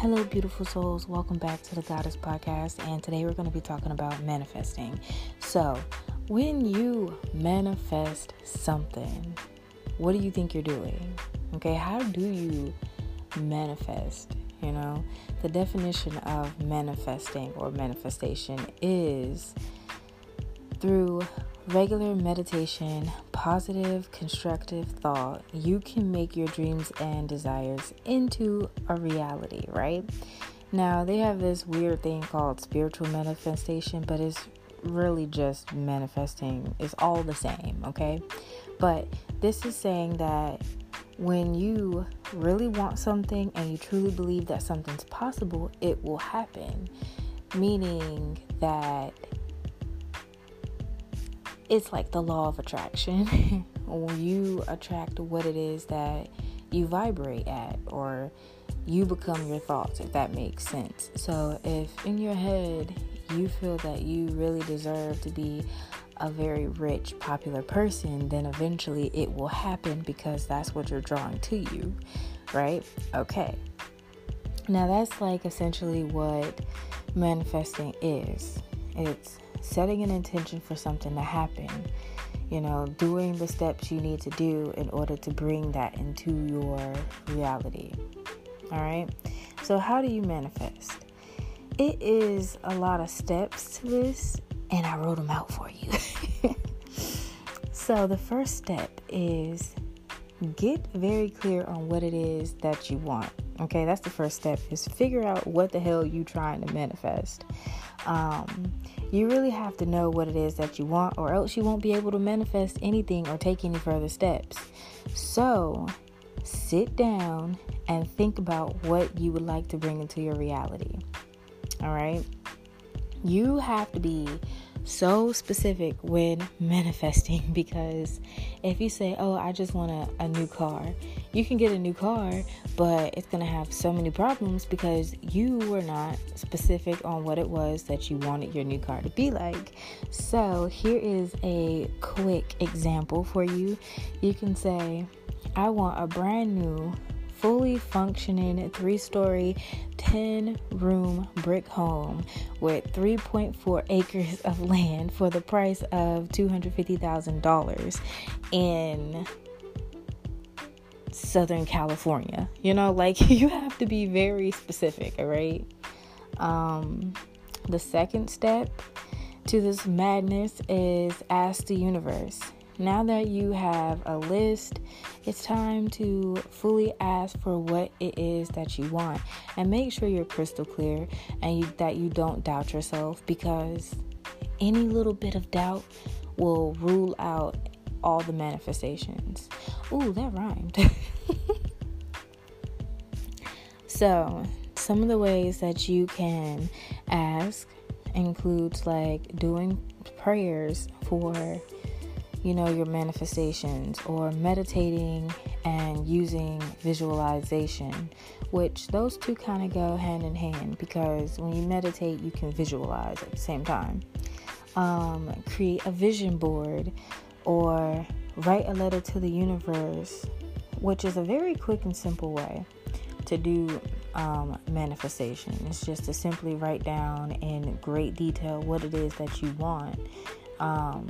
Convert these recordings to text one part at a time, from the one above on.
Hello, beautiful souls. Welcome back to the Goddess Podcast. And today we're going to be talking about manifesting. So, when you manifest something, what do you think you're doing? Okay, how do you manifest? You know, the definition of manifesting or manifestation is through regular meditation, positive, constructive thought, you can make your dreams and desires into a reality, right? Now, they have this weird thing called spiritual manifestation, but it's really just manifesting. It's all the same, okay? But this is saying that when you really want something and you truly believe that something's possible, it will happen. Meaning that it's like the law of attraction. you attract what it is that you vibrate at, or you become your thoughts, if that makes sense. So, if in your head you feel that you really deserve to be a very rich, popular person, then eventually it will happen because that's what you're drawing to you, right? Okay. Now, that's like essentially what manifesting is it's setting an intention for something to happen, you know, doing the steps you need to do in order to bring that into your reality. All right. So, how do you manifest? It is a lot of steps to this, and I wrote them out for you. so, the first step is get very clear on what it is that you want. Okay, that's the first step is figure out what the hell you trying to manifest. Um, you really have to know what it is that you want, or else you won't be able to manifest anything or take any further steps. So, sit down and think about what you would like to bring into your reality. All right? You have to be so specific when manifesting because if you say, Oh, I just want a, a new car, you can get a new car, but it's going to have so many problems because you were not specific on what it was that you wanted your new car to be like. So, here is a quick example for you. You can say, I want a brand new fully functioning three story, 10 room brick home with 3.4 acres of land for the price of $250,000 in Southern California. You know, like you have to be very specific, all right? Um, the second step to this madness is ask the universe now that you have a list, it's time to fully ask for what it is that you want and make sure you're crystal clear and you, that you don't doubt yourself because any little bit of doubt will rule out all the manifestations. Ooh, that rhymed. so, some of the ways that you can ask includes like doing prayers for you know, your manifestations or meditating and using visualization, which those two kind of go hand in hand because when you meditate, you can visualize at the same time. Um, create a vision board or write a letter to the universe, which is a very quick and simple way to do um, manifestation. It's just to simply write down in great detail what it is that you want. Um,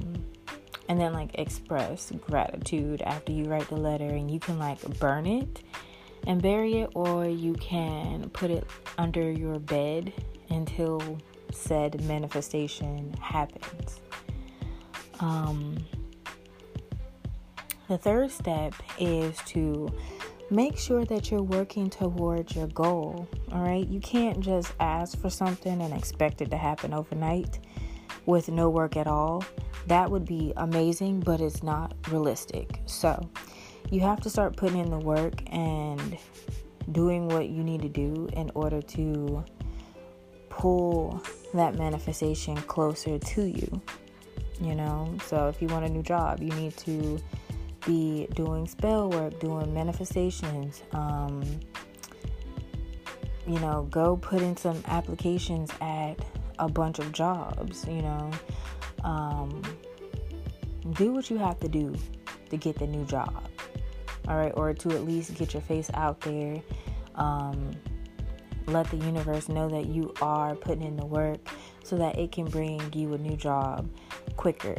and then like express gratitude after you write the letter and you can like burn it and bury it or you can put it under your bed until said manifestation happens um, the third step is to make sure that you're working towards your goal all right you can't just ask for something and expect it to happen overnight with no work at all that would be amazing, but it's not realistic. So, you have to start putting in the work and doing what you need to do in order to pull that manifestation closer to you. You know, so if you want a new job, you need to be doing spell work, doing manifestations. Um, you know, go put in some applications at a bunch of jobs, you know. Um, do what you have to do to get the new job, all right, or to at least get your face out there. Um, let the universe know that you are putting in the work so that it can bring you a new job quicker.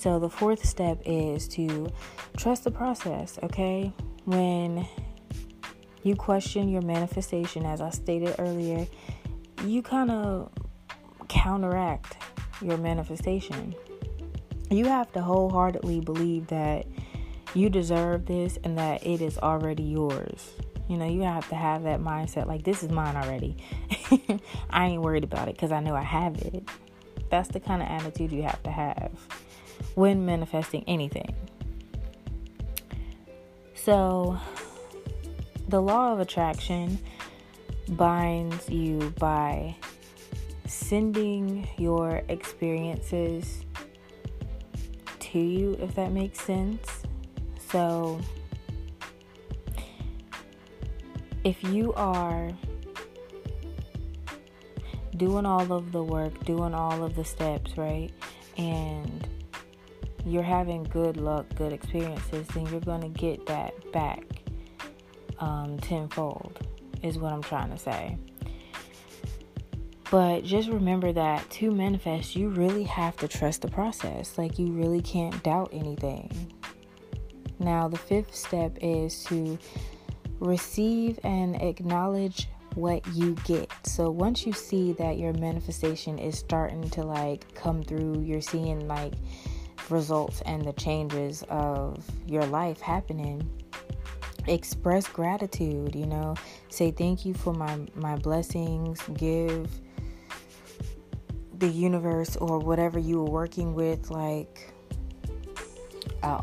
So, the fourth step is to trust the process, okay? When you question your manifestation, as I stated earlier, you kind of counteract your manifestation. You have to wholeheartedly believe that you deserve this and that it is already yours. You know, you have to have that mindset like, this is mine already. I ain't worried about it because I know I have it. That's the kind of attitude you have to have when manifesting anything. So, the law of attraction binds you by sending your experiences to you, if that makes sense. So, if you are doing all of the work, doing all of the steps, right? And you're having good luck, good experiences, then you're going to get that back um, tenfold, is what I'm trying to say. But just remember that to manifest, you really have to trust the process. Like, you really can't doubt anything. Now, the fifth step is to receive and acknowledge what you get. So once you see that your manifestation is starting to like come through, you're seeing like results and the changes of your life happening, express gratitude, you know, say thank you for my my blessings, give the universe or whatever you were working with like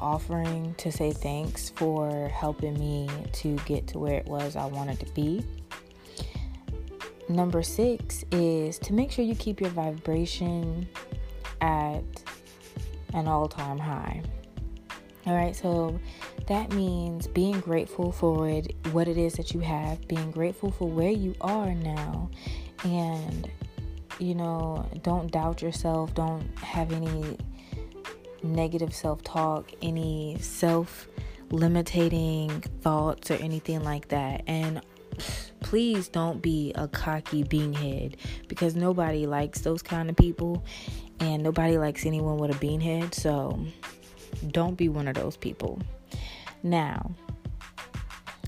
offering to say thanks for helping me to get to where it was I wanted to be. Number six is to make sure you keep your vibration at an all time high. All right, so that means being grateful for it, what it is that you have, being grateful for where you are now, and you know, don't doubt yourself, don't have any negative self talk, any self limiting thoughts or anything like that. And please don't be a cocky beanhead because nobody likes those kind of people and nobody likes anyone with a beanhead. So don't be one of those people. Now,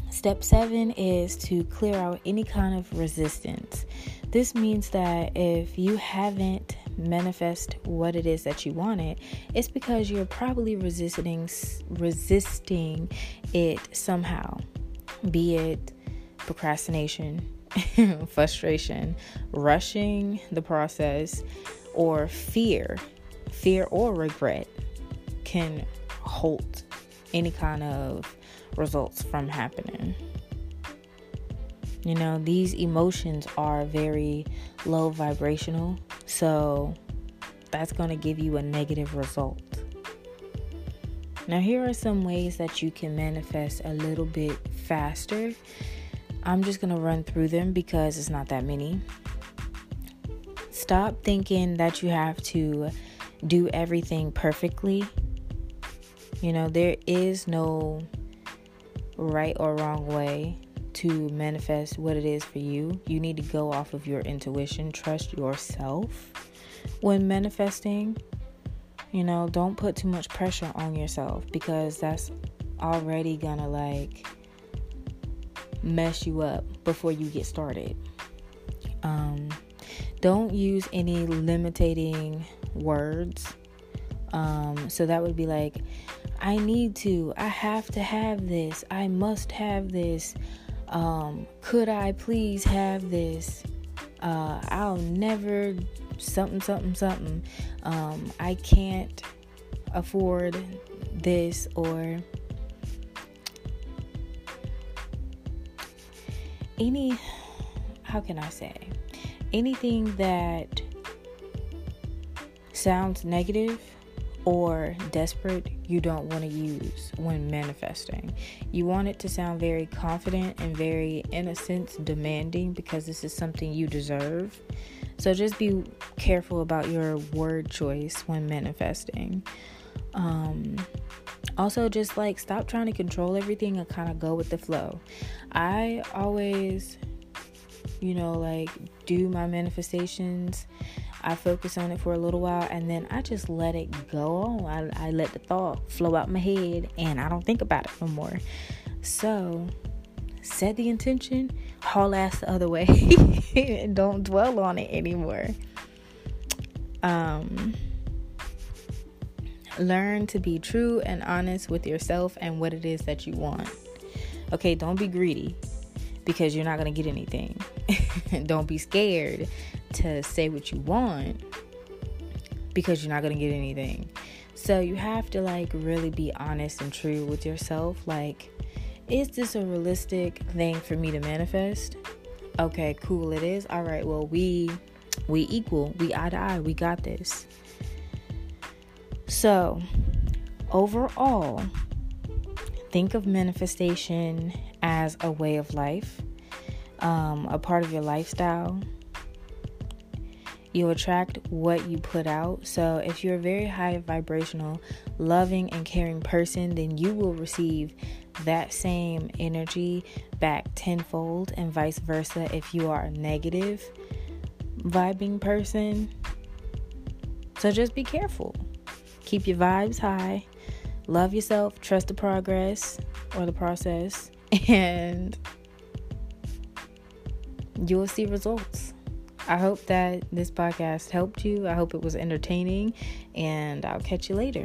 step seven is to clear out any kind of resistance. This means that if you haven't manifest what it is that you wanted, it's because you're probably resisting resisting it somehow. Be it procrastination, frustration, rushing the process, or fear. Fear or regret can halt any kind of results from happening. You know, these emotions are very low vibrational, so that's going to give you a negative result. Now, here are some ways that you can manifest a little bit faster. I'm just going to run through them because it's not that many. Stop thinking that you have to do everything perfectly. You know, there is no right or wrong way to manifest what it is for you. You need to go off of your intuition, trust yourself when manifesting. You know, don't put too much pressure on yourself because that's already gonna like mess you up before you get started. Um, don't use any limiting words. Um, so that would be like, I need to, I have to have this, I must have this, um, could I please have this? Uh, I'll never something, something, something. Um, I can't afford this or any, how can I say, anything that sounds negative or desperate, you don't want to use when manifesting. You want it to sound very confident and very, in a sense, demanding because this is something you deserve. So just be careful about your word choice when manifesting. Um, also, just like stop trying to control everything and kind of go with the flow. I always, you know, like do my manifestations. I focus on it for a little while and then I just let it go. I, I let the thought flow out my head and I don't think about it no more. So, set the intention, haul ass the other way, and don't dwell on it anymore. Um, learn to be true and honest with yourself and what it is that you want. Okay, don't be greedy because you're not going to get anything. don't be scared to say what you want because you're not going to get anything. So you have to like really be honest and true with yourself. Like, is this a realistic thing for me to manifest? Okay, cool, it is. All right, well, we we equal, we eye to eye, we got this. So, overall, think of manifestation as a way of life, um, a part of your lifestyle. You attract what you put out. So, if you're a very high vibrational, loving, and caring person, then you will receive that same energy back tenfold, and vice versa if you are a negative vibing person. So, just be careful. Keep your vibes high. Love yourself. Trust the progress or the process. And you'll see results. I hope that this podcast helped you. I hope it was entertaining. And I'll catch you later.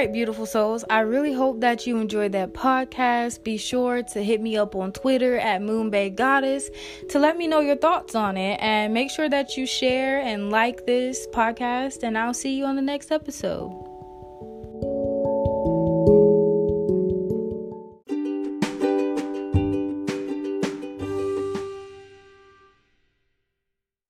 Right, beautiful souls. I really hope that you enjoyed that podcast. Be sure to hit me up on Twitter at Moonbay Goddess to let me know your thoughts on it. And make sure that you share and like this podcast. And I'll see you on the next episode.